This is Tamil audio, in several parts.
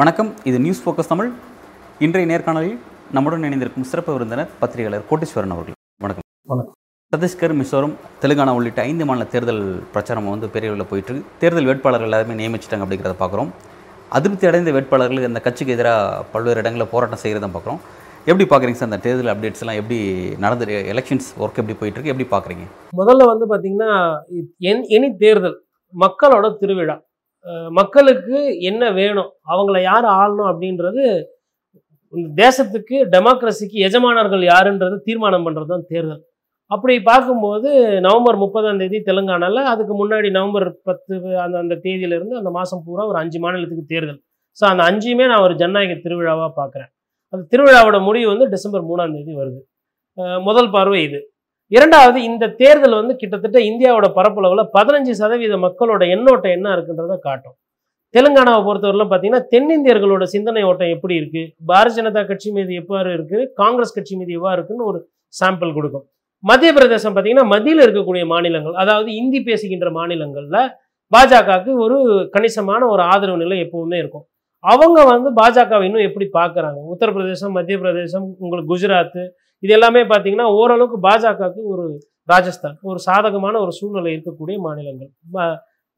வணக்கம். இது நியூஸ் ஃபோக்கஸ் தமிழ். இன்றைய நேர்காணலில் நம்முடன் இணைந்திருக்கும் சிறப்பு விருந்தினர் பத்திரிகையாளர் கோட்டீஸ்வரன் அவர்கள். வணக்கம். வணக்கம். சத்தீஸ்கர் மிசோரம் தெலுங்கானா உள்ளிட்ட ஐந்து மாநில தேர்தல் பிரச்சாரம் வந்து பெரிய அளவில் போயிட்டு தேர்தல் வேட்பாளர்கள் எல்லாருமே நியமிச்சிட்டாங்க அப்படிங்கிறத பார்க்குறோம் அதிருப்தி அடைந்த வேட்பாளர்கள் அந்த கட்சிக்கு எதிராக பல்வேறு இடங்களில் போராட்டம் செய்கிறத பார்க்குறோம் எப்படி பார்க்குறீங்க சார் அந்த தேர்தல் அப்டேட்ஸ் எல்லாம்? எப்படி நடந்து எலெக்ஷன்ஸ் ஒர்க் எப்படி போயிட்டு இருக்கு எப்படி பார்க்குறீங்க முதல்ல வந்து பார்த்தீங்கன்னா என் எனி தேர்தல் மக்களோட திருவிழா. மக்களுக்கு என்ன வேணும்? அவங்கள யார் ஆளணும் அப்படின்றது தேசத்துக்கு டெமோக்ரஸிக்கு எஜமானர்கள் யாருன்றது தீர்மானம் பண்ணுறது தான் தேர்தல். அப்படி பார்க்கும்போது நவம்பர் முப்பதாம் தேதி தெலுங்கானாவில் அதுக்கு முன்னாடி நவம்பர் பத்து அந்த அந்த தேதியிலிருந்து அந்த மாதம் பூரா ஒரு அஞ்சு மாநிலத்துக்கு தேர்தல். ஸோ அந்த அஞ்சுமே நான் ஒரு ஜனநாயக திருவிழாவாக பார்க்குறேன் அந்த திருவிழாவோட முடிவு வந்து டிசம்பர் மூணாம் தேதி வருது. முதல் பார்வை இது. இரண்டாவது இந்த தேர்தல் வந்து கிட்டத்தட்ட இந்தியாவோட பரப்பளவில் பதினஞ்சு சதவீத மக்களோட எண்ணோட்டம் என்ன இருக்குன்றதை காட்டும். தெலுங்கானாவை பொறுத்தவரையிலும் பார்த்தீங்கன்னா தென்னிந்தியர்களோட சிந்தனை ஓட்டம் எப்படி இருக்குது பாரதிய ஜனதா கட்சி மீது எவ்வாறு இருக்குது காங்கிரஸ் கட்சி மீது எவ்வாறு இருக்குன்னு ஒரு சாம்பிள் கொடுக்கும். மத்திய பிரதேசம் பார்த்தீங்கன்னா மத்தியில் இருக்கக்கூடிய மாநிலங்கள் அதாவது இந்தி பேசுகின்ற மாநிலங்களில் பாஜகவுக்கு ஒரு கணிசமான ஒரு ஆதரவு நிலை எப்பவுமே இருக்கும். அவங்க வந்து பாஜகவை இன்னும் எப்படி பார்க்குறாங்க? உத்தரப்பிரதேசம் மத்திய பிரதேசம் உங்களுக்கு குஜராத் இது எல்லாமே பார்த்தீங்கன்னா ஓரளவுக்கு பாஜகவுக்கு ஒரு ராஜஸ்தான் ஒரு சாதகமான ஒரு சூழ்நிலை இருக்கக்கூடிய மாநிலங்கள்.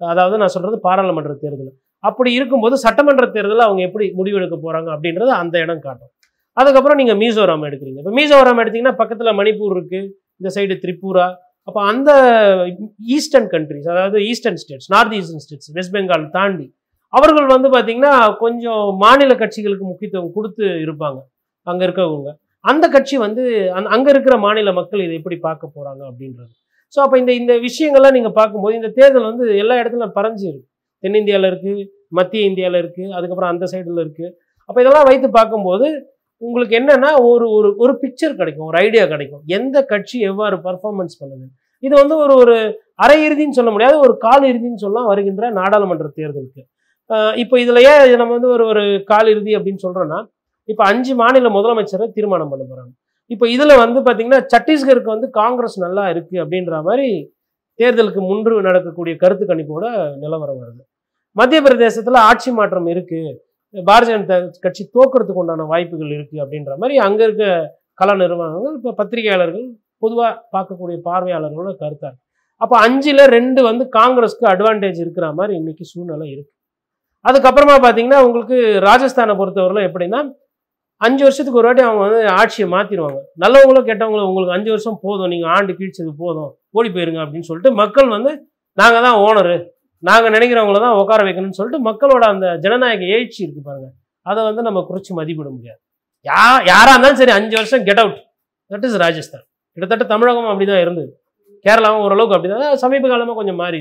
அதாவது நான் சொல்கிறது பாராளுமன்ற தேர்தல். அப்படி இருக்கும்போது சட்டமன்ற தேர்தலில் அவங்க எப்படி முடிவெடுக்க போகிறாங்க அப்படின்றது அந்த இடம் காட்டும். அதுக்கப்புறம் நீங்கள் மீசோராம் எடுக்கிறீங்க. இப்போ மீசோராம் எடுத்தீங்கன்னா பக்கத்தில் மணிப்பூர் இருக்குது இந்த சைடு திரிபுரா. அப்போ அந்த ஈஸ்டர்ன் கண்ட்ரிஸ் அதாவது eastern states north eastern states West Bengal தாண்டி அவர்கள் வந்து பார்த்தீங்கன்னா கொஞ்சம் மாநில கட்சிகளுக்கு முக்கியத்துவம் கொடுத்து இருப்பாங்க அங்கே இருக்கவங்க. அந்த கட்சி வந்து அந் அங்கே இருக்கிற மாநில மக்கள் இதை எப்படி பார்க்க போகிறாங்க அப்படின்றது. ஸோ அப்போ இந்த இந்த விஷயங்கள்லாம் நீங்கள் பார்க்கும்போது இந்த தேர்தல் வந்து எல்லா இடத்துலையும் பறஞ்சு இருக்கு தென்னிந்தியாவில் இருக்குது மத்திய இந்தியாவில் இருக்குது அதுக்கப்புறம் அந்த சைடில் இருக்குது அப்போ இதெல்லாம் வைத்து பார்க்கும்போது உங்களுக்கு என்னென்னா ஒரு ஒரு ஒரு பிக்சர் கிடைக்கும் ஒரு ஐடியா கிடைக்கும். எந்த கட்சி எவ்வாறு பர்ஃபார்மன்ஸ் பண்ணுது? இது வந்து ஒரு ஒரு அரை இறுதின்னு சொல்ல முடியாது ஒரு கால் இறுதின்னு சொல்லலாம் வருகின்ற நாடாளுமன்ற தேர்தலுக்கு. இப்போ இதில் ஏன் நம்ம வந்து ஒரு ஒரு கால் இறுதி அப்படின்னு சொல்கிறோன்னா இப்போ அஞ்சு மாநில முதலமைச்சரை தீர்மானம் பண்ண போகிறாங்க இப்போ இதில் வந்து பார்த்தீங்கன்னா சத்தீஸ்கருக்கு வந்து காங்கிரஸ் நல்லா இருக்கு அப்படின்ற மாதிரி தேர்தலுக்கு முன்று நடக்கக்கூடிய கருத்து கணிப்போட நிலவரம் வருது. மத்திய பிரதேசத்தில் ஆட்சி மாற்றம் இருக்கு. பாரதிய ஜனதா கட்சி தோக்கிறதுக்கு உண்டான வாய்ப்புகள் இருக்கு அப்படின்ற மாதிரி அங்கே இருக்க கலா நிறுவனங்கள் இப்போ பத்திரிகையாளர்கள் பொதுவாக பார்க்கக்கூடிய பார்வையாளர்களோட கருத்தாங்க அப்போ அஞ்சில் ரெண்டு வந்து காங்கிரஸ்க்கு அட்வான்டேஜ் இருக்கிற மாதிரி இன்னைக்கு சூழ்நிலை இருக்கு. அதுக்கப்புறமா பார்த்தீங்கன்னா உங்களுக்கு ராஜஸ்தானை பொறுத்தவரையிலும் எப்படின்னா அஞ்சு வருஷத்துக்கு ஒரு வாட்டி அவங்க வந்து ஆட்சியை மாற்றிடுவாங்க நல்லவங்களும் கெட்டவங்களும் உங்களுக்கு அஞ்சு வருஷம் போதும். நீங்கள் ஆண்டு கீழ்ச்சது போதும். ஓடி போயிருங்க அப்படின்னு சொல்லிட்டு மக்கள் வந்து நாங்கள் தான் ஓனரு. நாங்கள் நினைக்கிறவங்கள தான் உட்கார வைக்கணும்னு சொல்லிட்டு மக்களோட அந்த ஜனநாயக எழுச்சி இருக்கு பாருங்க. அதை வந்து நம்ம குறித்து மதிப்பிட முடியாது. யா யாராக இருந்தாலும் சரி அஞ்சு வருஷம் get out that is Rajasthan. கிட்டத்தட்ட தமிழகம் அப்படி தான் இருந்தது. கேரளாவும் ஓரளவுக்கு அப்படி தான் சமீப காலமாக கொஞ்சம் மாறி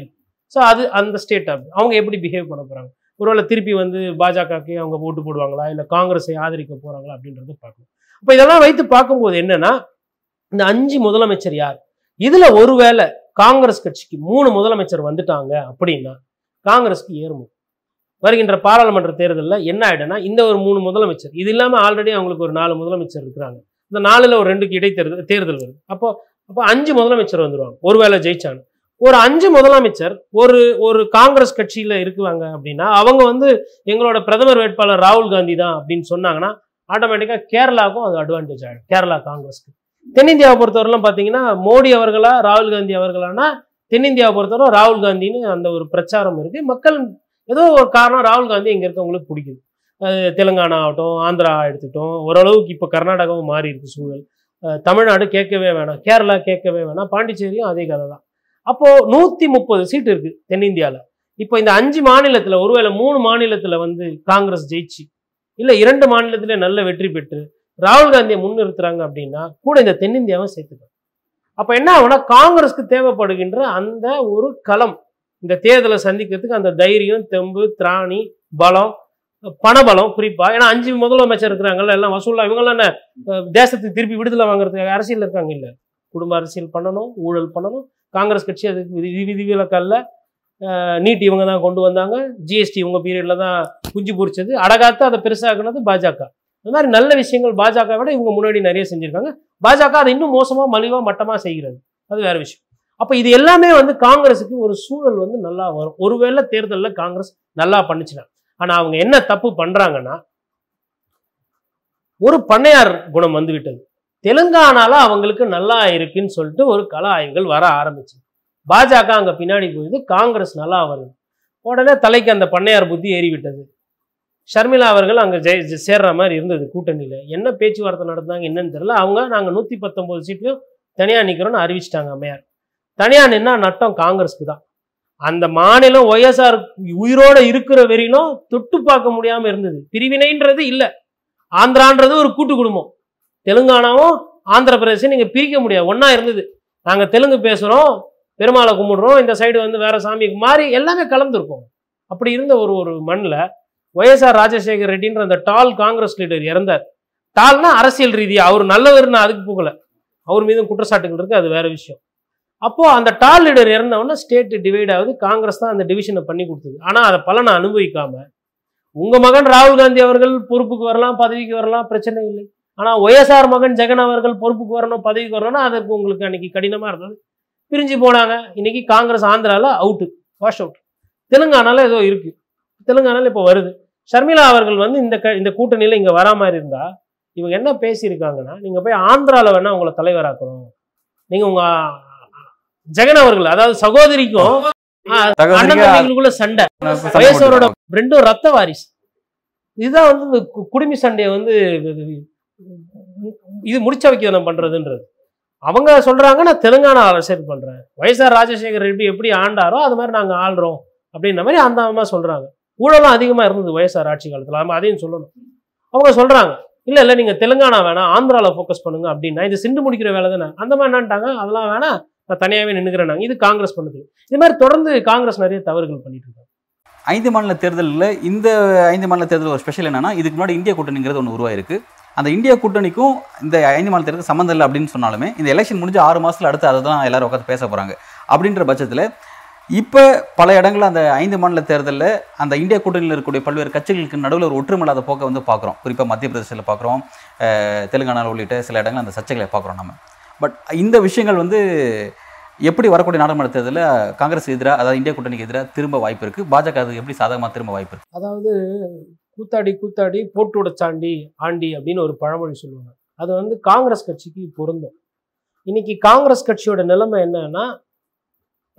ஸோ அது அந்த ஸ்டேட் அப்படி. அவங்க எப்படி பிஹேவ் பண்ண போகிறாங்க ஒருவேளை திருப்பி வந்து பாஜகக்கு அவங்க ஓட்டு போடுவாங்களா? இல்லை காங்கிரஸை ஆதரிக்க போகிறாங்களா அப்படின்றத பார்க்கணும். அப்போ இதெல்லாம் வைத்து பார்க்கும்போது என்னன்னா இந்த அஞ்சு முதலமைச்சர் யார்? இதில் ஒருவேளை காங்கிரஸ் கட்சிக்கு மூணு முதலமைச்சர் வந்துட்டாங்க அப்படின்னா காங்கிரஸ்க்கு ஏறும்? வருகின்ற பாராளுமன்ற தேர்தலில் என்ன ஆயிடும்னா இந்த ஒரு மூணு முதலமைச்சர் இது இல்லாமல் ஆல்ரெடி அவங்களுக்கு ஒரு நாலு முதலமைச்சர் இருக்கிறாங்க. இந்த நாலுல ஒரு ரெண்டுக்கு இடைத்தேர்தல் தேர்தல் வருது. அப்போ அப்போ அஞ்சு முதலமைச்சர் வந்துடுவாங்க ஒருவேளை ஜெயிச்சாங்க ஒரு அஞ்சு முதலமைச்சர் ஒரு ஒரு காங்கிரஸ் கட்சியில் இருக்குவாங்க அப்படின்னா அவங்க வந்து எங்களோட பிரதமர் வேட்பாளர் ராகுல் காந்தி தான் அப்படின்னு சொன்னாங்கன்னா ஆட்டோமேட்டிக்காக கேரளாவுக்கும் அது அட்வான்டேஜ் ஆகிடும் கேரளா காங்கிரஸ்க்கு. தென்னிந்தியாவை பொறுத்தவரைலாம் பார்த்தீங்கன்னா மோடி அவர்களா ராகுல் காந்தி அவர்களானா தென்னிந்தியாவை பொறுத்தவரை ராகுல் காந்தின்னு அந்த ஒரு பிரச்சாரம் இருக்குது மக்கள் ஏதோ ஒரு காரணம் ராகுல் காந்தி இங்கே இருக்கவங்களுக்கு பிடிக்குது. தெலுங்கானா ஆகட்டும் ஆந்திரா எடுத்துக்கிட்டோம் ஓரளவுக்கு இப்போ கர்நாடகாவும் மாறி இருக்கு சூழல் தமிழ்நாடு கேட்கவே வேணாம் கேரளா கேட்கவே வேணாம் பாண்டிச்சேரியும் அதே கதை தான் அப்போ நூத்தி முப்பது சீட் இருக்கு தென்னிந்தியாவில் இப்போ இந்த அஞ்சு மாநிலத்துல ஒருவேளை மூணு மாநிலத்துல வந்து காங்கிரஸ் ஜெயிச்சு இல்ல இரண்டு மாநிலத்திலே நல்ல வெற்றி பெற்று ராகுல் காந்தியை முன்னிறுத்துறாங்க அப்படின்னா கூட இந்த தென்னிந்தியாவை சேர்த்துக்கலாம். அப்ப என்ன ஆகும்னா காங்கிரஸ்க்கு தேவைப்படுகின்ற அந்த ஒரு களம் இந்த தேர்தலை சந்திக்கிறதுக்கு அந்த தைரியம் தெம்பு திராணி பலம் பணபலம் குறிப்பா ஏன்னா அஞ்சு முதலமைச்சர் இருக்கிறாங்கல்ல எல்லாம் வசூலா இவங்கெல்லாம் என்ன தேசத்துக்கு திருப்பி விடுதலை வாங்குறதுக்காக அரசியல் இருக்காங்க இல்ல. குடும்ப அரசியல் பண்ணணும் ஊழல் பண்ணணும் காங்கிரஸ் கட்சி அதுக்கு விதி விதிவிலக்கல்ல நீட் இவங்க தான் கொண்டு வந்தாங்க. ஜிஎஸ்டி இவங்க பீரியடில் தான் குஞ்சு பொறிச்சது அடகாத்து அதை பெருசாக்குனது பாஜக. அது மாதிரி நல்ல விஷயங்கள் பாஜக விட இவங்க முன்னாடி நிறைய செஞ்சுருக்காங்க. பாஜக அதை இன்னும் மோசமாக மலிவாக மட்டமாக செய்கிறது. அது வேறு விஷயம். அப்போ இது எல்லாமே வந்து காங்கிரஸுக்கு ஒரு சூழல் வந்து நல்லா வரும். ஒருவேளை தேர்தலில் காங்கிரஸ் நல்லா பண்ணுச்சுன்னா. ஆனால் அவங்க என்ன தப்பு பண்ணுறாங்கன்னா ஒரு பண்ணையார் குணம் வந்துவிட்டது. தெலுங்கானால அவங்களுக்கு நல்லா இருக்குன்னு சொல்லிட்டு ஒரு கள ஆய்வுகள் வர ஆரம்பிச்சு. பாஜக அங்கே பின்னாடி போயிடுது காங்கிரஸ் நல்லா வருது. உடனே தலைக்கு அந்த பண்ணையார் புத்தி ஏறிவிட்டது. ஷர்மிளா அவர்கள் அங்கே ஜெய் சேர்ற மாதிரி இருந்தது கூட்டணியில். என்ன பேச்சுவார்த்தை நடந்தாங்க என்னன்னு தெரில அவங்க நாங்கள் நூற்றி பத்தொம்போது சீட்லையும் தனியாக நிற்கிறோன்னு அறிவிச்சிட்டாங்க அம்மையார். தனியாக நின்னா நட்டம் காங்கிரஸ்க்கு தான். அந்த மாநிலம் ஒய்எஸ்ஆர் உயிரோட இருக்கிற வரையிலும் தொட்டு பார்க்க முடியாமல் இருந்தது. பிரிவினைன்றது இல்லை. ஆந்திரான்றது ஒரு கூட்டு குடும்பம். தெலுங்கானாவும் ஆந்திர பிரதேசம் நீங்கள் பிரிக்க முடியாது. ஒன்றா இருந்தது. நாங்கள் தெலுங்கு பேசுகிறோம் பெருமாளை கும்பிடுறோம் இந்த சைடு வந்து வேற சாமிக்கு மாறி எல்லாமே கலந்துருக்கும். அப்படி இருந்த ஒரு ஒரு மண்ணில் ஒய்எஸ்ஆர் ராஜசேகர் ரெட்டின்ற அந்த டால் காங்கிரஸ் லீடர் இறந்தார். டால்னா அரசியல் ரீதியாக அவர் நல்லவர்னு அதுக்கு போகல. அவர் மீதும் குற்றச்சாட்டுகள் இருக்குது அது வேற விஷயம். அப்போது அந்த டால் லீடர் இறந்தவொடனே ஸ்டேட் டிவைட் ஆகுது காங்கிரஸ் தான் அந்த டிவிஷனை பண்ணி கொடுத்தது. ஆனால் அதை பலனை அனுபவிக்காமல் உங்கள் மகன் ராகுல் காந்தி அவர்கள் பொறுப்புக்கு வரலாம் பதவிக்கு வரலாம் பிரச்சனை இல்லை. ஆனா ஒய்எஸ்ஆர் மகன் ஜெகன் அவர்கள் பொறுப்புக்கு வரணும் பதவிக்கு வரணும்னா அதற்கு உங்களுக்கு அன்னைக்கு கடினமா இருந்தது. பிரிஞ்சு போனாங்க. இன்னைக்கு காங்கிரஸ் ஆந்திரால அவுட்டு வாஷ் அவுட் தெலுங்கானால ஏதோ இருக்கு. தெலுங்கானால இப்போ வருது. ஷர்மிளா அவர்கள் வந்து இந்த க இந்த கூட்டணியில் இங்கே வரா மாதிரி இருந்தா இவங்க என்ன பேசியிருக்காங்கன்னா நீங்கள் போய் ஆந்திராவில் வேணா உங்களை தலைவராக்கணும். நீங்கள் உங்க ஜெகன் அவர்கள் அதாவது சகோதரிக்கும் அண்ணன் சண்டை. வயசோரோட ரெண்டும் ரத்த வாரிசு. இதுதான் வந்து குடுமி சண்டையை வந்து இது முடிச்ச வைக்கணும் பண்ணுறதுன்றது அவங்க சொல்கிறாங்க நான் தெலுங்கானா அரசியல் பண்ணுறேன் வைஎஸ்ஆர் ராஜசேகர் ரெட்டி எப்படி ஆண்டாரோ அது மாதிரி நாங்கள் ஆள்றோம். அப்படின்ற மாதிரி அந்த மாதிரி சொல்கிறாங்க ஊழலும் அதிகமாக இருந்தது வைஎஸ்ஆர் ஆட்சி காலத்தில். நம்ம அதையும் சொல்லணும். அவங்க சொல்கிறாங்க இல்லை இல்லை நீங்கள் தெலுங்கானா வேணாம் ஆந்திராவில் ஃபோக்கஸ் பண்ணுங்க அப்படின்னா இது சிண்டு முடிக்கிற வேலை தானே? அந்த மாதிரி என்னன்ட்டாங்க அதெல்லாம் வேணாம் நான் தனியாகவே நின்னுக்கிறேன் நாங்கள் இது காங்கிரஸ் பண்ணுது. இது மாதிரி தொடர்ந்து காங்கிரஸ் நிறைய தவறுகள் பண்ணிட்டு இருக்காங்க. ஐந்து மாநில தேர்தலில் இந்த ஐந்து மாநில தேர்தல் ஒரு ஸ்பெஷல் என்னன்னா இதுக்கு முன்னாடி இந்திய கூட்டணிங்கிறது ஒன்று உருவாயிருக்கு. அந்த இந்தியா கூட்டணிக்கும் இந்த ஐந்து மாநில சம்மந்தம் இல்லை அப்படின்னு சொன்னாலுமே இந்த எலெக்ஷன் முடிஞ்சு ஆறு மாதத்தில் அடுத்து அதை தான் எல்லோரும் உட்காந்து பேச போகிறாங்க அப்படின்ற பட்சத்தில் இப்போ பல இடங்களில் அந்த ஐந்து மாநில தேர்தலில் அந்த இந்தியா கூட்டணியில் இருக்கக்கூடிய பல்வேறு கட்சிகளுக்கு நடுவில் ஒரு ஒற்றுமில்லாத போக்கை வந்து பார்க்குறோம். குறிப்பாக மத்திய பிரதேசத்தில் பார்க்குறோம் தெலுங்கானாவில் உள்ளிட்ட சில இடங்களில் அந்த சர்ச்சைகளை பார்க்குறோம் நம்ம. பட் இந்த விஷயங்கள் வந்து எப்படி வரக்கூடிய நாடாளுமன்ற தேர்தலில் காங்கிரஸ் எதிராக அதாவது இந்தியா கூட்டணிக்கு எதிராக திரும்ப வாய்ப்பு இருக்குது பாஜக அது எப்படி சாதகமாக திரும்ப வாய்ப்பு இருக்குது அதாவது கூத்தாடி கூத்தாடி போட்டு உடைச்சாண்டி ஆண்டி அப்படின்னு ஒரு பழமொழி சொல்லுவாங்க. அது வந்து காங்கிரஸ் கட்சிக்கு பொருந்தும். இன்னைக்கு காங்கிரஸ் கட்சியோட நிலைமை என்னன்னா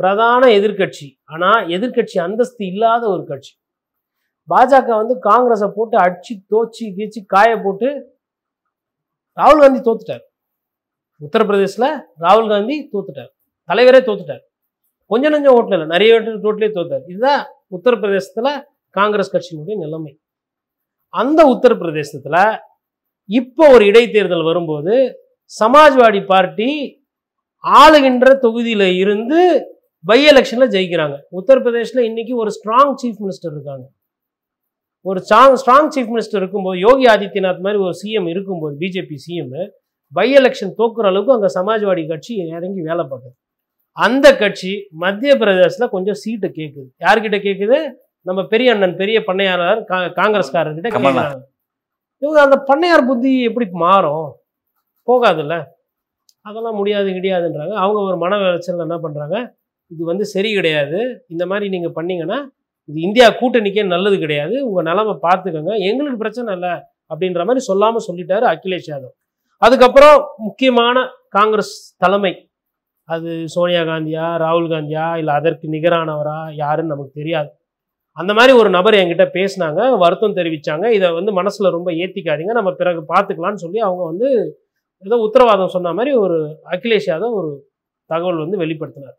பிரதான எதிர்க்கட்சி. ஆனால் எதிர்க்கட்சி அந்தஸ்து இல்லாத ஒரு கட்சி. பாஜக வந்து காங்கிரஸை போட்டு அடிச்சு தோச்சி கீச்சு காய போட்டு ராகுல் காந்தி தோத்துட்டார். உத்தரப்பிரதேசில் ராகுல் காந்தி தோத்துட்டார். தலைவரே தோத்துட்டார். கொஞ்சம் நஞ்சம் ஓட்டில் இல்லை நிறைய ஓட்டுலேயே தோத்தார் இதுதான் உத்தரப்பிரதேசத்தில் காங்கிரஸ் கட்சியினுடைய நிலைமை. அந்த உத்தரப்பிரதேசத்தில் இப்போ ஒரு இடைத்தேர்தல் வரும்போது சமாஜ்வாடி பார்ட்டி ஆளுகின்ற தொகுதியில் இருந்து பை எலெக்ஷனில் ஜெயிக்கிறாங்க. உத்தரப்பிரதேசில் இன்னைக்கு ஒரு ஸ்ட்ராங் சீஃப் மினிஸ்டர் இருக்காங்க. ஒரு ஸ்ட்ராங் ஸ்ட்ராங் சீஃப் மினிஸ்டர் இருக்கும்போது யோகி ஆதித்யநாத் மாதிரி ஒரு சிஎம் இருக்கும்போது பிஜேபி சிஎம் பை எலெக்ஷன் தோக்குற அளவுக்கு அங்கே சமாஜ்வாடி கட்சி இறங்கி வேலை பார்க்குது. அந்த கட்சி மத்திய பிரதேசத்தில் கொஞ்சம் சீட்டு கேட்குது யார்கிட்ட கேட்குது நம்ம பெரிய அண்ணன் பெரிய பண்ணையாளர் காங்கிரஸ்காரர்கிட்ட. கேட்குறாங்க இவங்க அந்த பண்ணையார் புத்தி எப்படி மாறும்? போகாதுல்ல? அதெல்லாம் முடியாது கிடையாதுன்றாங்க. அவங்க ஒரு மன விளைச்சல் என்ன பண்றாங்க? இது வந்து சரி கிடையாது. இந்த மாதிரி நீங்க பண்ணீங்கன்னா இது இந்தியா கூட்டணிக்கே நல்லது கிடையாது. உங்க நிலைமை பார்த்துக்கோங்க. எங்களுக்கு பிரச்சனை இல்லை அப்படின்ற மாதிரி சொல்லாம சொல்லிட்டாரு அகிலேஷ் யாதவ். அதுக்கப்புறம் முக்கியமான காங்கிரஸ் தலைமை. அது சோனியா காந்தியா ராகுல் காந்தியா இல்லை அதற்கு நிகரானவரா யாருன்னு நமக்கு தெரியாது. அந்த மாதிரி ஒரு நபர் என்கிட்ட பேசினாங்க வருத்தம் தெரிவித்தாங்க இதை வந்து மனசில் ரொம்ப ஏற்றிக்காதீங்க நம்ம பிறகு பார்த்துக்கலான்னு சொல்லி அவங்க வந்து ஏதோ உத்தரவாதம் சொன்ன மாதிரி ஒரு அகிலேஷ் யாதவ் ஒரு தகவல் வந்து வெளிப்படுத்தினார்.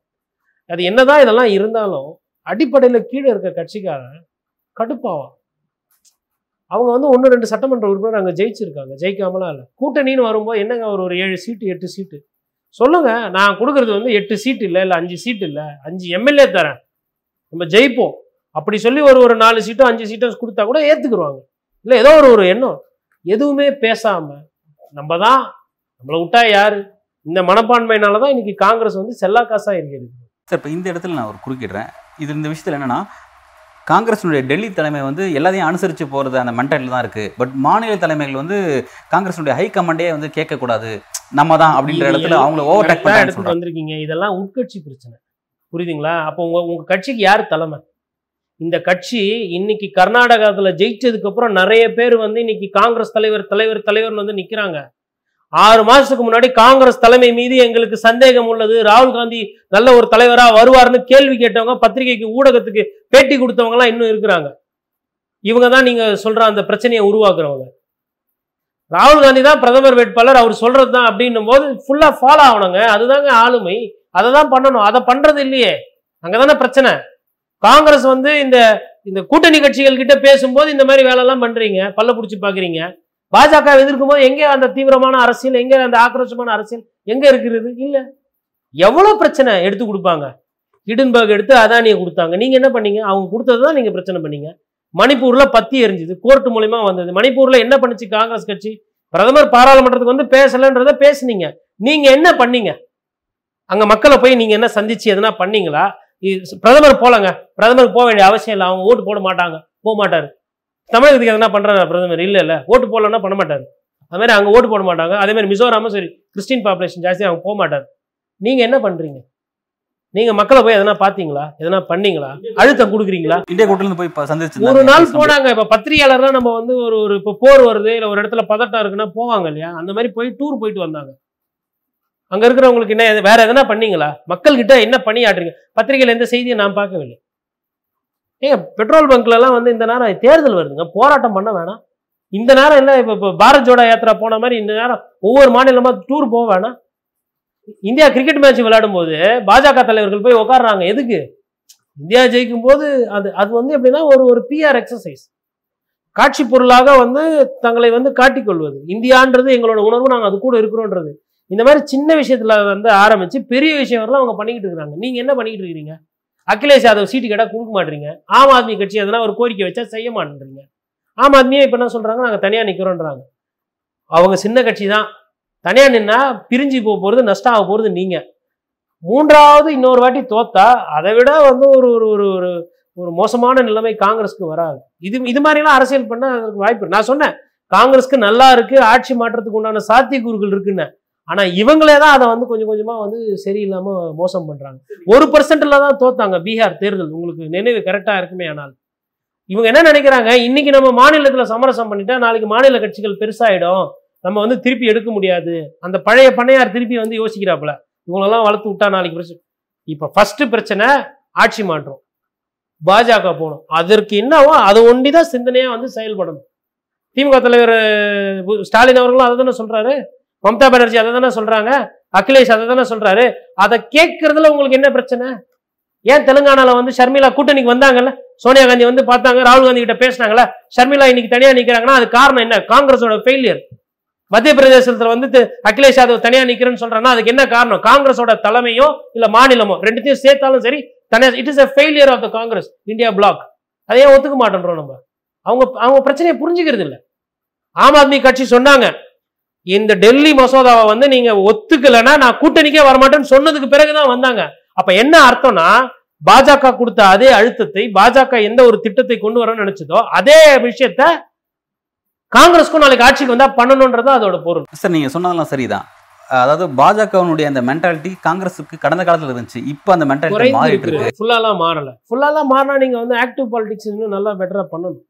அது என்னதான் இதெல்லாம் இருந்தாலும் அடிப்படையில் கீழே இருக்க கட்சிக்காரன் கடுப்பாவான் அவங்க வந்து ஒன்று ரெண்டு சட்டமன்ற உறுப்பினர் அங்கே ஜெயிச்சிருக்காங்க. ஜெயிக்காமலாம் இல்லை. கூட்டணின்னு வரும்போது என்னங்க ஒரு ஒரு ஏழு சீட்டு எட்டு சீட்டு? சொல்லுங்கள் நான் கொடுக்குறது வந்து எட்டு சீட்டு இல்லை இல்லை அஞ்சு சீட்டு இல்லை அஞ்சு எம்எல்ஏ தரேன். நம்ம ஜெயிப்போம். அப்படி சொல்லி ஒரு ஒரு நாலு சீட்டோ அஞ்சு சீட்டோ கொடுத்தா கூட ஏற்றுக்குருவாங்க இல்லை ஏதோ ஒரு ஒரு எண்ணம். எதுவுமே பேசாம நம்ம தான் நம்மளை விட்டா யாரு? இந்த மனப்பான்மையினால தான் இன்னைக்கு காங்கிரஸ் வந்து செல்லா காசா இருக்கிறது சார் இப்போ இந்த இடத்துல நான் ஒரு குறுக்கிடுறேன். இது இந்த விஷயத்தில் என்னன்னா காங்கிரஸினுடைய டெல்லி தலைமை வந்து எல்லாத்தையும் அனுசரித்து போகிறது அந்த மென்டாலிட்டி தான் இருக்குது பட் மாநில தலைமைகள் வந்து காங்கிரஸினுடைய ஹை கமாண்டே வந்து கேட்கக்கூடாது. நம்ம தான் அப்படின்ற இடத்துல அவங்கள ஓவர் டேக் எடுத்துட்டு வந்திருக்கீங்க. இதெல்லாம் உட்கட்சி பிரச்சனை. புரியுதுங்களா? அப்போ உங்க உங்க கட்சிக்கு யார் தலைமை? இந்த கட்சி இன்னைக்கு கர்நாடகத்தில் ஜெயிச்சதுக்கு அப்புறம் நிறைய பேர் வந்து இன்னைக்கு காங்கிரஸ் தலைவர் தலைவர் தலைவர்னு வந்து நிற்கிறாங்க ஆறு மாதத்துக்கு முன்னாடி காங்கிரஸ் தலைமை மீது எங்களுக்கு சந்தேகம் உள்ளது. ராகுல் காந்தி நல்ல ஒரு தலைவராக வருவார்னு கேள்வி கேட்டவங்க பத்திரிகைக்கு ஊடகத்துக்கு பேட்டி கொடுத்தவங்கலாம் இன்னும் இருக்கிறாங்க. இவங்க தான் நீங்கள் சொல்கிற அந்த பிரச்சனையை உருவாக்குறவங்க. ராகுல் காந்தி தான் பிரதமர் வேட்பாளர். அவர் சொல்கிறது தான் அப்படின்னும் போது ஃபுல்லாக ஃபாலோ ஆகணுங்க. அதுதாங்க ஆளுமை. அதை தான் பண்ணணும். அதை பண்ணுறது இல்லையே. அங்கே தானே பிரச்சனை. காங்கிரஸ் வந்து இந்த இந்த கூட்டணி கட்சிகள் கிட்ட பேசும்போது இந்த மாதிரி வேலைலாம் பண்றீங்க பல்ல பிடிச்சி பாக்குறீங்க. பாஜக எதிர்க்கும் போது எங்க அந்த தீவிரமான அரசியல் எங்க அந்த ஆக்ரோஷமான அரசியல் எங்க இருக்கிறது? இல்ல. எவ்வளவு பிரச்சனை எடுத்து கொடுப்பாங்க? ஹிடன்பர்க் எடுத்து அதானியை கொடுத்தாங்க. நீங்க என்ன பண்ணீங்க? அவங்க கொடுத்தது தான் நீங்க பிரச்சனை பண்ணீங்க. மணிப்பூர்ல பத்தி எரிஞ்சுது கோர்ட் மூலயமா வந்தது. மணிப்பூர்ல என்ன பண்ணுச்சு காங்கிரஸ் கட்சி? பிரதமர் பாராளுமன்றத்துக்கு வந்து பேசலன்றத பேசுனீங்க. நீங்க என்ன பண்ணீங்க? அங்க மக்களை போய் நீங்க என்ன சந்திச்சு எதனா பண்ணீங்களா? பிரதமர் போலங்க. பிரதமர் போக வேண்டிய அவசியம் இல்லை. அவங்க ஓட்டு போட மாட்டாங்க. போக மாட்டாரு. தமிழகத்துக்கு எதனா பண்றாரு பிரதமர்? இல்ல இல்ல. ஓட்டு போடலன்னா பண்ண மாட்டாரு. அது மாதிரி அங்க ஓட்டு போட மாட்டாங்க. அதே மாதிரி மிசோராமும் சரி கிறிஸ்டின் பாப்புலேஷன் ஜாஸ்தி அவங்க போக மாட்டாரு. நீங்க என்ன பண்றீங்க? நீங்க மக்களை போய் எதனா பாத்தீங்களா? எதனா பண்ணீங்களா? அழுத்தம் கொடுக்குறீங்களா? இந்தியா கூட்டிலிருந்து போய் சந்திச்சு ஒரு நாள் போனாங்க. இப்ப பத்திரிகையாளர்லாம் நம்ம வந்து ஒரு ஒரு இப்போ போர் வருது இல்ல ஒரு இடத்துல பதட்டம் இருக்குன்னா போவாங்க இல்லையா? அந்த மாதிரி போய் டூர் போயிட்டு வந்தாங்க. அங்க இருக்கிறவங்களுக்கு என்ன வேற எதனா பண்ணீங்களா? மக்கள் கிட்ட என்ன பணியாற்றுறீங்க? பத்திரிகையில எந்த செய்தியை நான் பார்க்கவில்லை. ஏங்க பெட்ரோல் பங்க்ல எல்லாம் வந்து இந்த நேரம் தேர்தல் வருதுங்க. போராட்டம் பண்ண வேணாம். இந்த நேரம் என்ன இப்ப இப்ப பாரத் ஜோடா யாத்திரா போன மாதிரி இந்த நேரம் ஒவ்வொரு மாநிலமா டூர் போக வேணாம். இந்தியா கிரிக்கெட் மேட்ச் விளையாடும் போது பாஜக தலைவர்கள் போய் உட்காடுறாங்க எதுக்கு? இந்தியா ஜெயிக்கும் போது அது அது வந்து எப்படின்னா ஒரு ஒரு பிஆர் எக்ஸசைஸ் காட்சி பொருளாக வந்து தங்களை வந்து காட்டிக்கொள்வது. இந்தியான்றது எங்களோட உணர்வு நாங்கள் அது கூட இருக்கிறோன்றது. இந்த மாதிரி சின்ன விஷயத்துல வந்து ஆரம்பிச்சு பெரிய விஷயம் வரலாம் அவங்க பண்ணிக்கிட்டு இருக்காங்க நீங்க என்ன பண்ணிக்கிட்டு இருக்கீங்க அகிலேஷ் யாதவ் சீட்டு கேட்டால் கொடுக்க மாட்டீங்க. ஆம் ஆத்மி கட்சி அதெல்லாம் ஒரு கோரிக்கை வச்சா செய்ய மாட்டேன்றீங்க. ஆம் ஆத்மியே இப்போ என்ன சொல்றாங்க நாங்கள் தனியாக நிற்கிறோன்றாங்க அவங்க சின்ன கட்சி தான். தனியாக நின்னா பிரிஞ்சு போக போகிறது நஷ்டம் ஆக போகிறது நீங்கள் மூன்றாவது இன்னொரு வாட்டி தோத்தா அதை விட வந்து ஒரு ஒரு ஒரு ஒரு ஒரு மோசமான நிலைமை காங்கிரஸ்க்கு வராது. இது இது மாதிரிலாம் அரசியல் பண்ண அதற்கு வாய்ப்பு நான் சொன்னேன் காங்கிரஸ்க்கு நல்லா இருக்குது ஆட்சி மாற்றத்துக்கு உண்டான சாத்தியக்கூறுகள் இருக்குன்னு. ஆனா இவங்களே தான் அதை வந்து கொஞ்சம் கொஞ்சமா வந்து சரியில்லாம மோசம் பண்றாங்க. ஒரு பர்சன்ட்ல தான் தோத்தாங்க பீகார் தேர்தல். உங்களுக்கு நினைவு கரெக்டா இருக்குமே ஆனால். இவங்க என்ன நினைக்கிறாங்க? இன்னைக்கு நம்ம மாநிலத்துல சமரசம் பண்ணிட்டா நாளைக்கு மாநில கட்சிகள் பெருசாயிடும். நம்ம வந்து திருப்பி எடுக்க முடியாது. அந்த பழைய பண்ணையார் திருப்பி வந்து யோசிக்கிறாப்புல. இவங்களெல்லாம் வளர்த்து விட்டா நாளைக்கு பிரச்சனை இப்ப ஃபர்ஸ்ட் பிரச்சனை ஆட்சி மாற்றம். பாஜக போகணும். அதற்கு என்னவோ அதை ஒண்டிதான் சிந்தனையா வந்து செயல்படணும். திமுக தலைவர் ஸ்டாலின் அவர்களும் அதை தானே சொல்றாரு. மம்தா பானர்ஜி அதை தானே சொல்றாங்க? அகிலேஷ் அதை தானே சொல்றாரு? அதை கேட்கறதுல உங்களுக்கு என்ன பிரச்சனை? ஏன் தெலுங்கானால வந்து ஷர்மிளா கூட்டணிக்கு வந்தாங்கல்ல? சோனியா காந்தி வந்து பார்த்தாங்க ராகுல் காந்தி கிட்ட பேசினாங்கல்ல? ஷர்மிளா இன்னைக்கு தனியா நிக்கிறாங்கன்னா அது காரணம் என்ன? காங்கிரஸோட ஃபெயிலியர் மத்திய பிரதேசத்துல வந்து அகிலேஷ் யாதவ் தனியா நிக்கிறேன்னு சொல்றாங்கன்னா அதுக்கு என்ன காரணம்? காங்கிரஸோட தலைமையோ இல்ல மாநிலமோ ரெண்டுத்தையும் சேர்த்தாலும் சரி தனியா it is a failure of the Congress India bloc அதையே ஒத்துக்க மாட்டேன்றோம் நம்ம? அவங்க அவங்க பிரச்சனையை புரிஞ்சுக்கிறது இல்லை ஆம் ஆத்மி கட்சி சொன்னாங்க இந்த டெல்லி மசோதாவை வந்து நீங்க ஒத்துக்கலைன்னா நான் கூட்டணிக்கே வரமாட்டேன்னு சொன்னதுக்கு பிறகுதான் வந்தாங்க. அப்ப என்ன அர்த்தம்னா பாஜக கொடுத்த அதே அழுத்தத்தை பாஜக எந்த ஒரு திட்டத்தை கொண்டு வரணும்னு நினைச்சதோ அதே விஷயத்த காங்கிரஸ்க்கும் நாளைக்கு ஆட்சிக்கு வந்தா பண்ணணும்ன்றது அதோட பொருள். சார் நீங்க சொன்னதெல்லாம் சரிதான். அதாவது பாஜகவினுடைய அந்த மென்டாலிட்டி காங்கிரஸுக்கு கடந்த காலத்துல இருந்துச்சு. இப்போ அந்த மென்டாலிட்டி மாறிட்டு இருக்கு. இருக்கு. ஃபுல்லாலாம் மாறல. ஃபுல்லாலாம் மாறினா நீங்க வந்து ஆக்டிவ் பாலிடிக்ஸ் இன்னும் நல்லா பெட்டரா பண்ணணும்.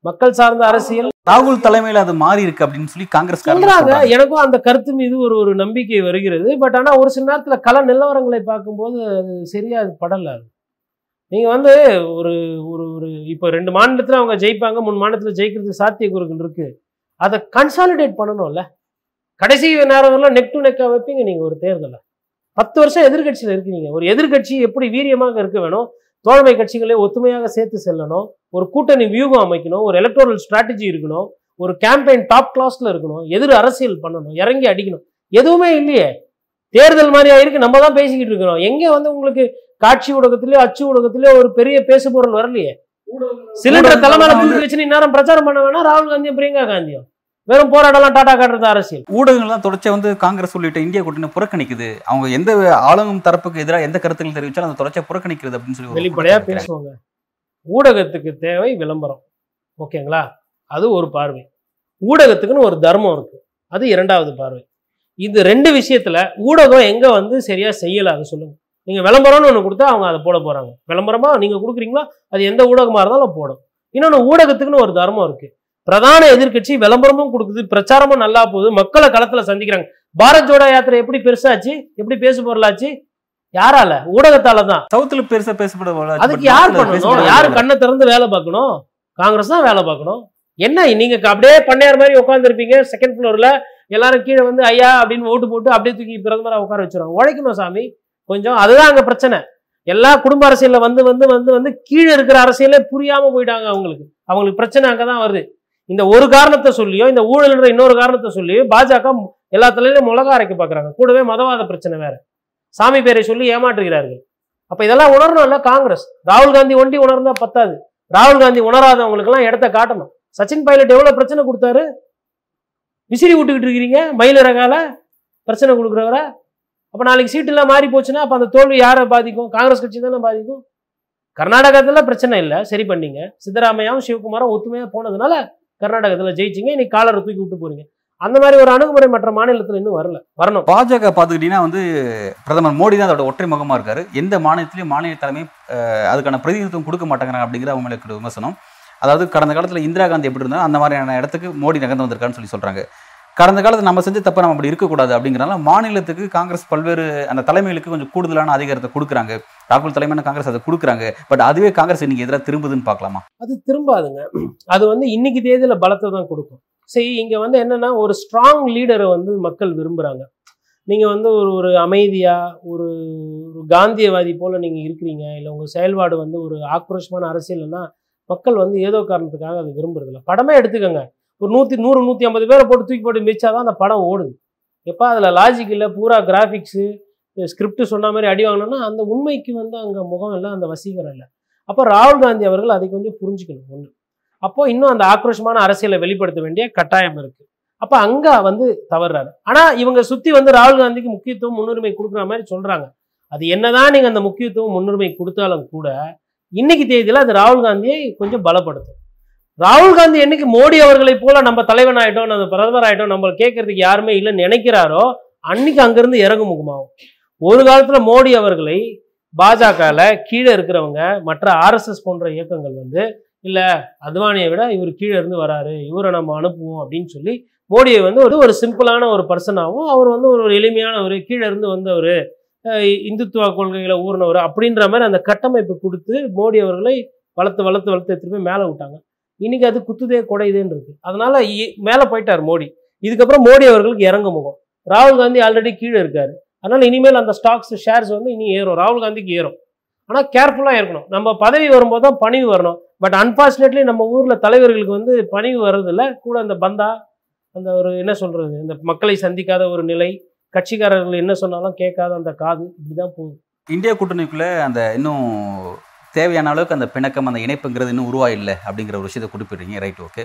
மக்கள் சார்ந்த அரசியல். ராகுல் தலைமையில அது மாறி இருக்கு அப்படின்னு சொல்லி காங்கிரஸ் சொல்றாங்க. எனக்கும் அந்த கருத்து மீது ஒரு ஒரு நம்பிக்கை வருகிறது. பட் ஆனா ஒரு சில நேரத்துல கள நிலவரங்களை பார்க்கும்போது அது சரியா அது படல அது. நீங்க வந்து ஒரு ஒரு ஒரு இப்போ ரெண்டு மாநிலத்துல அவங்க ஜெயிப்பாங்க மூணு மாநிலத்துல ஜெயிக்கிறதுக்கு சாத்தியக்கூறுகள் இருக்கு. அதை கன்சாலிடேட் பண்ணணும்ல. கடைசி நேரம் வரலாம் நெக் டு நெக்கா வைப்பீங்க நீங்க ஒரு தேர்தலை. பத்து வருஷம் எதிர்க்கட்சியில இருக்கீங்க. ஒரு எதிர்க்கட்சி எப்படி வீரியமாக இருக்க வேணும்? தோழமை கட்சிகளை ஒத்துமையாக சேர்த்து செல்லணும். ஒரு கூட்டணி வியூகம் அமைக்கணும் ஒரு எலக்டோரல் ஸ்ட்ராட்டஜி இருக்கணும் ஒரு கேம்பெயின் டாப் கிளாஸ்ல இருக்கணும் எதிர் அரசியல் பண்ணணும் இறங்கி அடிக்கணும். எதுவுமே இல்லையே. தேர்தல் மாதிரி ஆயிருக்கு நம்ம தான் பேசிக்கிட்டு இருக்கிறோம். எங்க வந்து உங்களுக்கு காட்சி ஊடகத்திலயோ அச்சு ஊடகத்திலயோ ஒரு பெரிய பேசுபொருள் வரலையே? சிலிண்டர் தலைமையில தூக்கி வச்சு நேரம் பிரச்சாரம் பண்ண வேணா ராகுல் காந்தியும் பிரியங்கா காந்தியும். வெறும் போராடலாம் டாடா காட்டுறது அரசியல். ஊடகங்கள்லாம் தொடர்ச்சியா வந்து காங்கிரஸ் உள்ளிட்ட இந்தியா கூட்டணி புறக்கணிக்குது. அவங்க எந்த ஆளும் தரப்புக்கு எதிராக எந்த கருத்துக்கள் தெரிவிச்சாலும் அந்த தொடர்ச்சியா புறக்கணிக்கிறது அப்படின்னு சொல்லி வெளிப்படையா. பேசுவாங்க. ஊடகத்துக்கு தேவை விளம்பரம். ஓகேங்களா? அது ஒரு பார்வை. ஊடகத்துக்குன்னு ஒரு தர்மம் இருக்கு. அது இரண்டாவது பார்வை. இது ரெண்டு விஷயத்துல ஊடகம் எங்க வந்து சரியா செய்யல அதை சொல்லுங்க. நீங்க விளம்பரம்னு ஒன்று கொடுத்தா அவங்க அதை போட போறாங்க. விளம்பரமா நீங்க கொடுக்குறீங்களோ? அது எந்த ஊடகமா இருந்தாலும் போடும். இன்னொன்று ஊடகத்துக்குன்னு ஒரு தர்மம் இருக்கு. பிரதான எதிர்க்கட்சி விளம்பரமும் கொடுக்குது. பிரச்சாரமும் நல்லா போகுது. மக்களை களத்துல சந்திக்கிறாங்க. பாரத் ஜோடா யாத்திரை எப்படி பெருசாச்சு? எப்படி பேசு பொருளாச்சு? யாரால? ஊடகத்தால தான் சவுத்துல பெருசா பேசப்பட அதுக்கு யார் பண்ணணும்? யாரு கண்ணை திறந்து வேலை பார்க்கணும்? காங்கிரஸ் தான் வேலை பார்க்கணும். என்ன நீங்க அப்படியே பண்ணையார் மாதிரி உட்காந்துருப்பீங்க செகண்ட் ஃப்ளோர்ல எல்லாரும் கீழே வந்து ஐயா அப்படின்னு ஓட்டு போட்டு அப்படியே தூக்கி பிரதமரா உட்கார வச்சிருவாங்க. உழைக்கணும் சாமி. கொஞ்சம் அதுதான் அங்க பிரச்சனை. எல்லா குடும்ப அரசியல்ல வந்து வந்து வந்து வந்து கீழே இருக்கிற அரசியலே புரியாம போயிட்டாங்க அவங்களுக்கு. அவங்களுக்கு பிரச்சனை அங்கதான் வருது. இந்த ஒரு காரணத்தை சொல்லியோ இந்த ஊழல்ன்ற இன்னொரு காரணத்தை சொல்லியோ பாஜக எல்லா தலையிலும் மிளகா அரைக்க பாக்குறாங்க கூடவே மதவாத பிரச்சனை வேற. சாமி பேரை சொல்லி ஏமாற்றுகிறார்கள். அப்ப இதெல்லாம் உணரணும்ல காங்கிரஸ். ராகுல் காந்தி ஒண்டி உணர்ந்தா பத்தாது. ராகுல் காந்தி உணராதவங்களுக்கு எல்லாம் இடத்த காட்டணும். சச்சின் பைலட் எவ்வளவு பிரச்சனை கொடுத்தாரு? விசிறி விட்டுக்கிட்டு இருக்கிறீங்க மயில் ரகால பிரச்சனை கொடுக்குறவர. அப்ப நாளைக்கு சீட்டு எல்லாம் மாறி போச்சுன்னா அப்ப அந்த தோல்வி யாரை பாதிக்கும்? காங்கிரஸ் கட்சி தானே பாதிக்கும்? கர்நாடகத்தில் பிரச்சனை இல்லை சரி பண்ணீங்க. சித்தராமையாவும் சிவகுமாரும் ஒத்துமையா போனதுனால கர்நாடகத்தில் ஜெயிச்சிங்க. இன்னைக்கு காலரை தூக்கி விட்டு போறீங்க. அந்த மாதிரி ஒரு அணுகுமுறை மற்ற மாநிலத்துல இன்னும் வரல. வரணும். பாஜக பார்த்துக்கிட்டீங்கன்னா வந்து பிரதமர் மோடி தான் அதோட ஒற்றை முகமா இருக்காரு. எந்த மாநிலத்திலையும் மாநில தலைமை அதுக்கான பிரதிநிதித்துவம் கொடுக்க மாட்டேங்கிறாங்க அப்படிங்கிற அவங்களுக்கு விமர்சனம். அதாவது கடந்த காலத்துல இந்திரா காந்தி எப்படி இருந்தாலும் அந்த மாதிரியான இடத்துக்கு மோடி நகர்ந்து வந்திருக்காருன்னு சொல்லி சொல்றாங்க. கடந்த காலத்தில் நம்ம செஞ்ச தப்ப நம்ம அப்படி இருக்கக்கூடாது அப்படிங்கிறனால மாநிலத்துக்கு காங்கிரஸ் பல்வேறு அந்த தலைமைகளுக்கு கொஞ்சம் கூடுதலான அதிகாரத்தை கொடுக்குறாங்க. ராகுல் தலைமையான காங்கிரஸ் அதை கொடுக்குறாங்க. பட் அதுவே காங்கிரஸ் இன்னைக்கு எதிராக திரும்புதுன்னு பார்க்கலாமா? அது திரும்பாதுங்க. அது வந்து இன்னைக்கு தேதியில் பலத்தை தான் கொடுக்கும். சரி இங்கே வந்து என்னன்னா ஒரு ஸ்ட்ராங் லீடரை வந்து மக்கள் விரும்புகிறாங்க நீங்கள் வந்து ஒரு ஒரு அமைதியாக ஒரு ஒரு காந்தியவாதி போல் நீங்கள் இருக்கிறீங்க. இல்லை உங்கள் செயல்பாடு வந்து ஒரு ஆக்ரோஷமான அரசியல்னா மக்கள் வந்து ஏதோ காரணத்துக்காக அதை விரும்புறதில்ல. படமே எடுத்துக்கோங்க. ஒரு நூற்றி நூறு நூற்றி ஐம்பது பேரை போட்டு தூக்கி போட்டு மிதிச்சாதான் அந்த படம் ஓடுது. எப்போ அதில் லாஜிக் இல்லை பூரா கிராஃபிக்ஸு ஸ்கிரிப்ட் சொன்ன மாதிரி அடி வாங்கினோம்னா அந்த உண்மைக்கு வந்து அங்கே முகம் இல்லை அந்த வசீகரம் இல்லை. அப்போ ராகுல் காந்தி அவர்கள் அதை கொஞ்சம் புரிஞ்சுக்கணும் ஒன்று அப்போது இன்னும் அந்த ஆக்ரோஷமான அரசியலை வெளிப்படுத்த வேண்டிய கட்டாயம் இருக்குது அப்போ அங்கே வந்து தவறுறாரு ஆனால் இவங்க சுற்றி வந்து ராகுல் காந்திக்கு முக்கியத்துவம் முன்னுரிமை கொடுக்குற மாதிரி சொல்கிறாங்க அது என்னதான் நீங்கள் அந்த முக்கியத்துவம் முன்னுரிமை கொடுத்தாலும் கூட இன்னைக்கு தேதியில் அது ராகுல் காந்தியை கொஞ்சம் பலப்படுத்தும். ராகுல் காந்தி என்னைக்கு மோடி அவர்களை போல நம்ம தலைவன் ஆகிட்டோம் நம்ம பிரதமர் ஆகிட்டோம் நம்ம கேட்கறதுக்கு யாருமே இல்லைன்னு நினைக்கிறாரோ அன்னைக்கு அங்கிருந்து இறங்கும் முகமாகும் ஒரு காலத்துல மோடி அவர்களை பாஜகவில் கீழே இருக்கிறவங்க மற்ற ஆர்எஸ்எஸ் போன்ற இயக்கங்கள் வந்து இல்லை அத்வானியை விட இவர் கீழே இருந்து வராரு இவரை நம்ம அனுப்புவோம் அப்படின்னு சொல்லி மோடியை வந்து ஒரு ஒரு சிம்பிளான ஒரு பர்சனாகவும் அவர் வந்து ஒரு எளிமையான ஒரு கீழே இருந்து வந்தவர் இந்துத்துவ கொள்கைகளை ஊறினவர் அப்படின்ற மாதிரி அந்த கட்டமைப்பு கொடுத்து மோடி அவர்களை வளர்த்து வளர்த்து வளர்த்து எடுத்துகிட்டு போய் மேலே விட்டாங்க. இன்னைக்கு அது குத்துதே குடையுதேன்னு இருக்கு அதனால இ- மேலே போயிட்டார் மோடி. இதுக்கப்புறம் மோடி அவர்களுக்கு இறங்க முகம். ராகுல் காந்தி ஆல்ரெடி கீழே இருக்காரு. அதனால இனிமேல் அந்த ஸ்டாக்ஸ் ஷேர்ஸ் வந்து இனி ஏறும். ராகுல் காந்திக்கு ஏறும். ஆனால் கேர்ஃபுல்லாக இருக்கணும். நம்ம பதவி வரும்போது தான் பணிவு வரணும். பட் அன்ஃபார்ச்சுனேட்லி நம்ம ஊரில் தலைவர்களுக்கு வந்து பணிவு வர்றதில்ல. கூட அந்த பந்தா அந்த ஒரு என்ன சொல்றது? இந்த மக்களை சந்திக்காத ஒரு நிலை கட்சிக்காரர்கள் என்ன சொன்னாலும் கேட்காத அந்த காது இப்படிதான் போகுது. இந்தியா கூட்டணிக்குள்ள அந்த இன்னும் தேவையான அளவுக்கு அந்த பிணக்கம் அந்த இணைப்புங்கிறது இன்னும் உருவாயில்லை அப்படிங்கிற ஒரு விஷயத்தை குறிப்பிடுறீங்க ரைட் ஓகே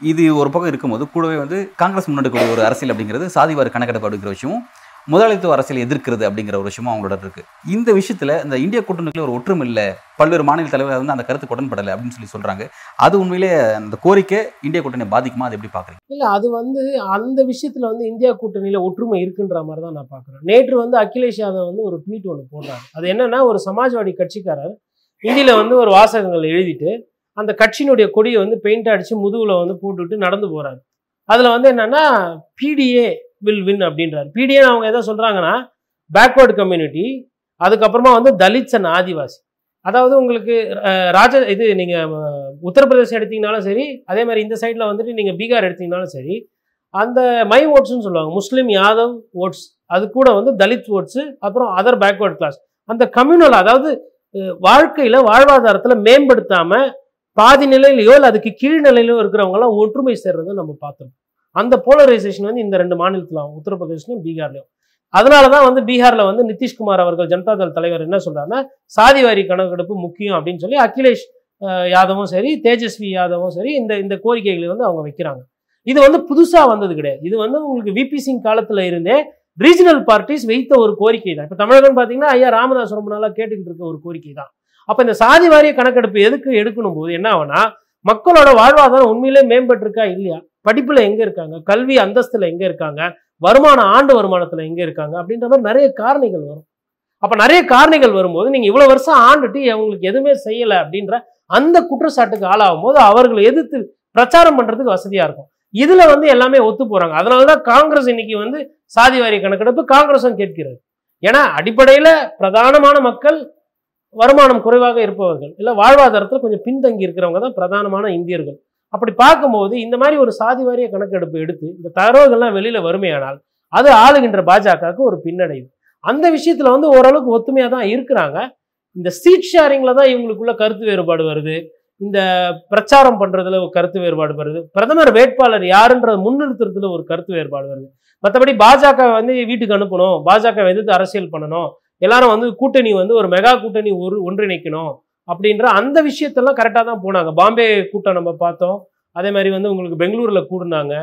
இது ஒரு பக்கம் இருக்கும்போது கூடவே வந்து காங்கிரஸ் முன்னெடுக்கக்கூடிய ஒரு அரசியல் அப்படிங்கிறது சாதிவார கணக்கெடுப்பு அப்படிங்கிற விஷயமும் முதலாளித்துவ அரசியல் எதிர்க்கிறது அப்படிங்கிற ஒரு விஷயமும் அவங்களோட இருக்கு. இந்த விஷயத்துல இந்த இந்திய கூட்டணிக்குள்ள ஒரு ஒற்றுமை இல்லை பல்வேறு மாநில தலைவர்கள் வந்து அந்த கருத்துக்கு உடன்படலை அப்படின்னு சொல்லி சொல்றாங்க. அது உண்மையிலே அந்த கோரிக்கை இந்திய கூட்டணி பாதிக்குமா? அது எப்படி பாக்குறீங்க? இல்ல அது வந்து அந்த விஷயத்துல வந்து இந்தியா கூட்டணியில ஒற்றுமை இருக்குன்ற மாதிரி தான் நான் பாக்குறேன். நேற்று வந்து அகிலேஷ் யாதவ் வந்து ஒரு ட்வீட் ஒன்று போடுறாரு. அது என்னன்னா ஒரு சமாஜ்வாடி கட்சிக்காரர் இதில் வந்து ஒரு வாசகங்கள் எழுதிட்டு அந்த கட்சியினுடைய கொடியை வந்து பெயிண்ட் அடித்து முதுகில் வந்து போட்டுவிட்டு நடந்து போகிறாரு அதில் வந்து என்னன்னா பிடிஏ வில் வின் அப்படின்றாரு. பிடிஏ அவங்க எதை சொல்கிறாங்கன்னா பேக்வேர்டு கம்யூனிட்டி அதுக்கப்புறமா வந்து தலித்ஸ் அண்ட் ஆதிவாசி. அதாவது உங்களுக்கு ராஜ இது நீங்கள் உத்தரப்பிரதேசம் எடுத்தீங்கனாலும் சரி அதே மாதிரி இந்த சைடில் வந்துட்டு நீங்கள் பீகார் எடுத்தீங்கனாலும் சரி அந்த மை ஓட்ஸ்னு சொல்லுவாங்க. முஸ்லீம் யாதவ் ஓட்ஸ் அது கூட வந்து தலித் ஓட்ஸு அப்புறம் அதர் பேக்வர்ட் கிளாஸ் அந்த கம்யூனல் அதாவது வாழ்க்கையில் வாழ்வாதாரத்தில் மேம்படுத்தாமல் பாதி நிலையிலையோ இல்லை அதுக்கு கீழ் நிலையிலோ இருக்கிறவங்களாம் ஒற்றுமை சேர்றதை நம்ம பார்த்துருக்கோம். அந்த போலரைசேஷன் வந்து இந்த ரெண்டு மாநிலத்தில் ஆகும் உத்தரப்பிரதேசலையும் பீகார்லையும். அதனால தான் வந்து பீகாரில் வந்து நிதிஷ்குமார் அவர்கள் ஜனதாதள் தலைவர் என்ன சொல்றாருன்னா சாதிவாரி கணக்கெடுப்பு முக்கியம் அப்படின்னு சொல்லி அகிலேஷ் யாதவும் சரி தேஜஸ்வி யாதவும் சரி இந்த இந்த கோரிக்கைகளை வந்து அவங்க வைக்கிறாங்க. இது வந்து புதுசாக வந்தது கிடையாது. இது வந்து உங்களுக்கு விபி சிங் காலத்தில் இருந்தே ரீஜனல் பார்ட்டிஸ் வைத்த ஒரு கோரிக்கை தான் இப்போ தமிழகம் பார்த்தீங்கன்னா ஐயா ராமதாஸ் ரொம்ப நாளாக கேட்டுக்கிட்டு இருக்க ஒரு கோரிக்கை தான் அப்போ இந்த சாதி வாரிய கணக்கெடுப்பு எதுக்கு எடுக்கணும் போது என்ன ஆகுனா மக்களோட வாழ்வாதாரம் உண்மையிலே மேம்பட்டிருக்கா இல்லையா? படிப்பில் எங்கே இருக்காங்க? கல்வி அந்தஸ்தில் எங்கே இருக்காங்க? வருமானம் ஆண்டு வருமானத்தில் எங்கே இருக்காங்க? அப்படின்ற மாதிரி நிறைய காரணிகள் வரும். அப்போ நிறைய காரணிகள் வரும்போது நீங்கள் இவ்வளோ வருஷம் ஆண்டுட்டு அவங்களுக்கு எதுவுமே செய்யலை அப்படின்ற அந்த குற்றச்சாட்டுக்கு ஆளாகும் போது அவர்களை எதிர்த்து பிரச்சாரம் பண்ணுறதுக்கு வசதியாக இருக்கும். இதுல வந்து எல்லாமே ஒத்து போறாங்க. அதனாலதான் காங்கிரஸ் இன்னைக்கு வந்து சாதி வாரிய கணக்கெடுப்பு காங்கிரஸும் கேட்கிறது. ஏன்னா அடிப்படையில பிரதானமான மக்கள் வருமானம் குறைவாக இருப்பவர்கள். இல்ல வாழ்வாதாரத்தில் கொஞ்சம் பின்தங்கி இருக்கிறவங்க தான் பிரதானமான இந்தியர்கள். அப்படி பார்க்கும்போது இந்த மாதிரி ஒரு சாதி வாரிய கணக்கெடுப்பு எடுத்து இந்த தரவுகள்லாம் வெளியில வருமையானால் அது ஆளுகின்ற பாஜகவுக்கு ஒரு பின்னடைவு. அந்த விஷயத்துல வந்து ஓரளவுக்கு ஒத்துமையா தான் இருக்கிறாங்க. இந்த சீட் ஷேரிங்ல தான் இவங்களுக்குள்ள கருத்து வேறுபாடு வருது. இந்த பிரச்சாரம் பண்றதுல ஒரு கருத்து வேறுபாடு வருது. பிரதமர் வேட்பாளர் யாருன்றத முன்னிறுத்துறதுல ஒரு கருத்து வேறுபாடு வருது. மற்றபடி பாஜக வந்து வீட்டுக்கு அனுப்பணும் பாஜக எதிர்த்து அரசியல் பண்ணணும் எல்லாரும் வந்து கூட்டணி வந்து ஒரு மெகா கூட்டணி ஒரு ஒன்றிணைக்கணும் அப்படின்ற அந்த விஷயத்தெல்லாம் கரெக்டாக தான் போனாங்க. பாம்பே கூட்டம் நம்ம பார்த்தோம். அதே மாதிரி வந்து உங்களுக்கு பெங்களூர்ல கூடுனாங்க.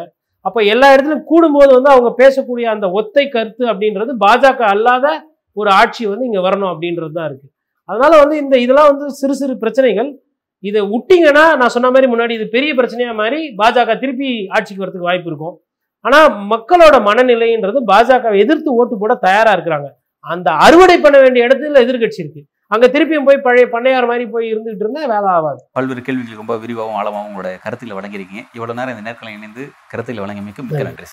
அப்போ எல்லா இடத்துலையும் கூடும்போது வந்து அவங்க பேசக்கூடிய அந்த ஒத்தை கருத்து அப்படின்றது பாஜக அல்லாத ஒரு ஆட்சி வந்து இங்கே வரணும் அப்படின்றது தான் இருக்குது அதனால வந்து இந்த இதெல்லாம் வந்து சிறு சிறு பிரச்சனைகள் இதை விட்டீங்கன்னா நான் சொன்ன மாதிரி முன்னாடி இது பெரிய பிரச்சனையா மாதிரி பாஜக திருப்பி ஆட்சிக்கு வரதுக்கு வாய்ப்பு இருக்கும். ஆனா மக்களோட மனநிலைன்றது பாஜக எதிர்த்து ஓட்டு போட தயாரா இருக்கிறாங்க. அந்த அறுவடை பண்ண வேண்டிய இடத்துல எதிர்க்கட்சி இருக்கு. அங்க திருப்பியும் போய் பழைய பண்ணையார் மாதிரி போய் இருந்துகிட்டு இருந்தா வேலை ஆகாது. பல்வேறு கேள்விகளுக்கு ரொம்ப விரிவாகவும் ஆழமாகவும் உங்களோட கருத்துக்களை வழங்கியிருக்கீங்க. இவ்வளவு நேரம் இந்த நேரத்தில் இணைந்து கருத்துக்களை வழங்கியமைக்கு மிக்க நன்றி.